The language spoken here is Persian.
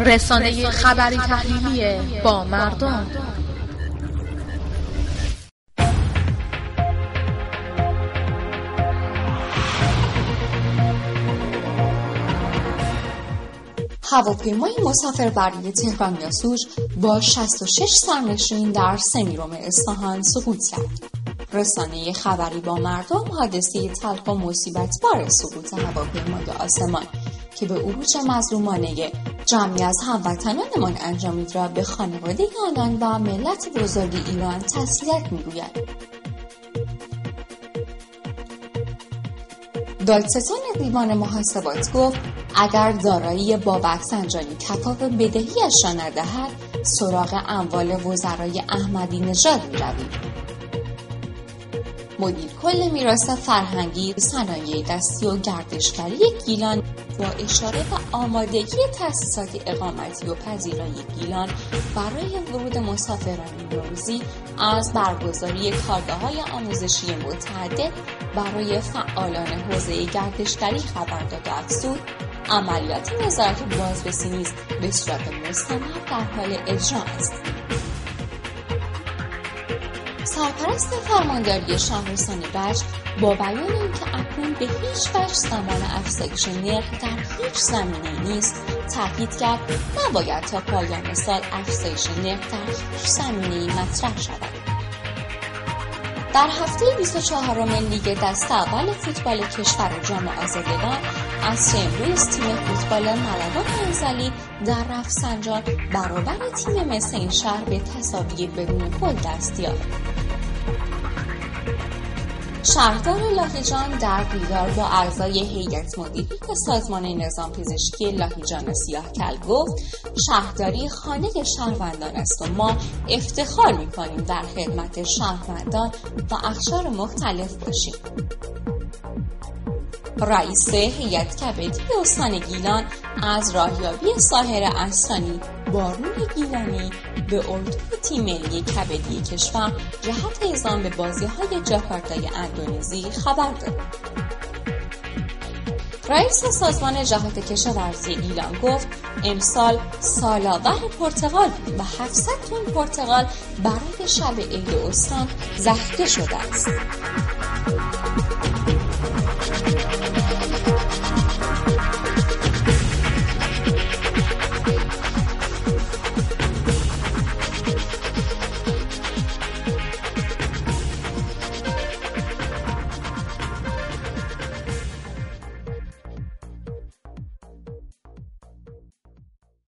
رسانه خبری تحلیلی با مردم هواپیمای مسافربری تهران یاسوج با 66 سرنشین در سمیروم اصفهان سقوط کرد. رسانه خبری با مردم حادثه تلخ و مصیبت بار سقوط هواپیمای آسمان که به عروج مظلومانه جمعی از هموطنانمان انجامید را به خانواده آنان و ملت بزرگ ایران تسلیت می‌گوید. دادستان دیوان محاسبات گفت اگر دارایی بابک سنجانی کفاف بدهیش را ندهد سراغ اموال وزرای احمدی نژاد می‌رویم. مدیر کل میراث فرهنگی صنایع دستی و گردشگری گیلان با اشاره به آمادگی تأسیسات اقامتی و پذیرایی گیلان برای ورود مسافران نوروزی از برگزاری های آموزشی متعدد برای فعالان حوزه گردشگری خبر داد و افزود. عملیات نظارت بازرسی نیز به صورت مستمر در حال اجرا است. سرپرست فرمانداری شهرستان بشت با بیان اینکه اکنون به هیچ وجه زمان افزایش نرخ در هیچ زمینه نیست تاکید کرد نباید تا پایان سال افزایش نرخ در هیچ زمینه مطرح شود. در هفته 24 لیگ دست اول فوتبال کشور جام آزادگان از امروز تیم فوتبال ملوان انزلی در رفسنجان برابر تیم مثل این شهر به تصاوی بدون گل دست یافت. شهردار لاهیجان در دیدار با اعضای هیئت مدیره سازمان نظام پزشکی لاهیجان سیاه کل گفت شهرداری خانه شهروندان است و ما افتخار می‌کنیم در خدمت شهروندان و اخشار مختلف باشیم. رئیس هیئت کبدی استان گیلان از راهیابی ساحر اصلانی بارون گیلانی به اردوی تیم ملی کبدی کشور جهت اعزام به بازی های جاکارتای اندونزی خبر داد. رئیس سازمان جهات کشاورزی گیلان گفت امسال سالاور پرتغال و 700 تن پرتغال برای شب عید استان ذخیره شده است.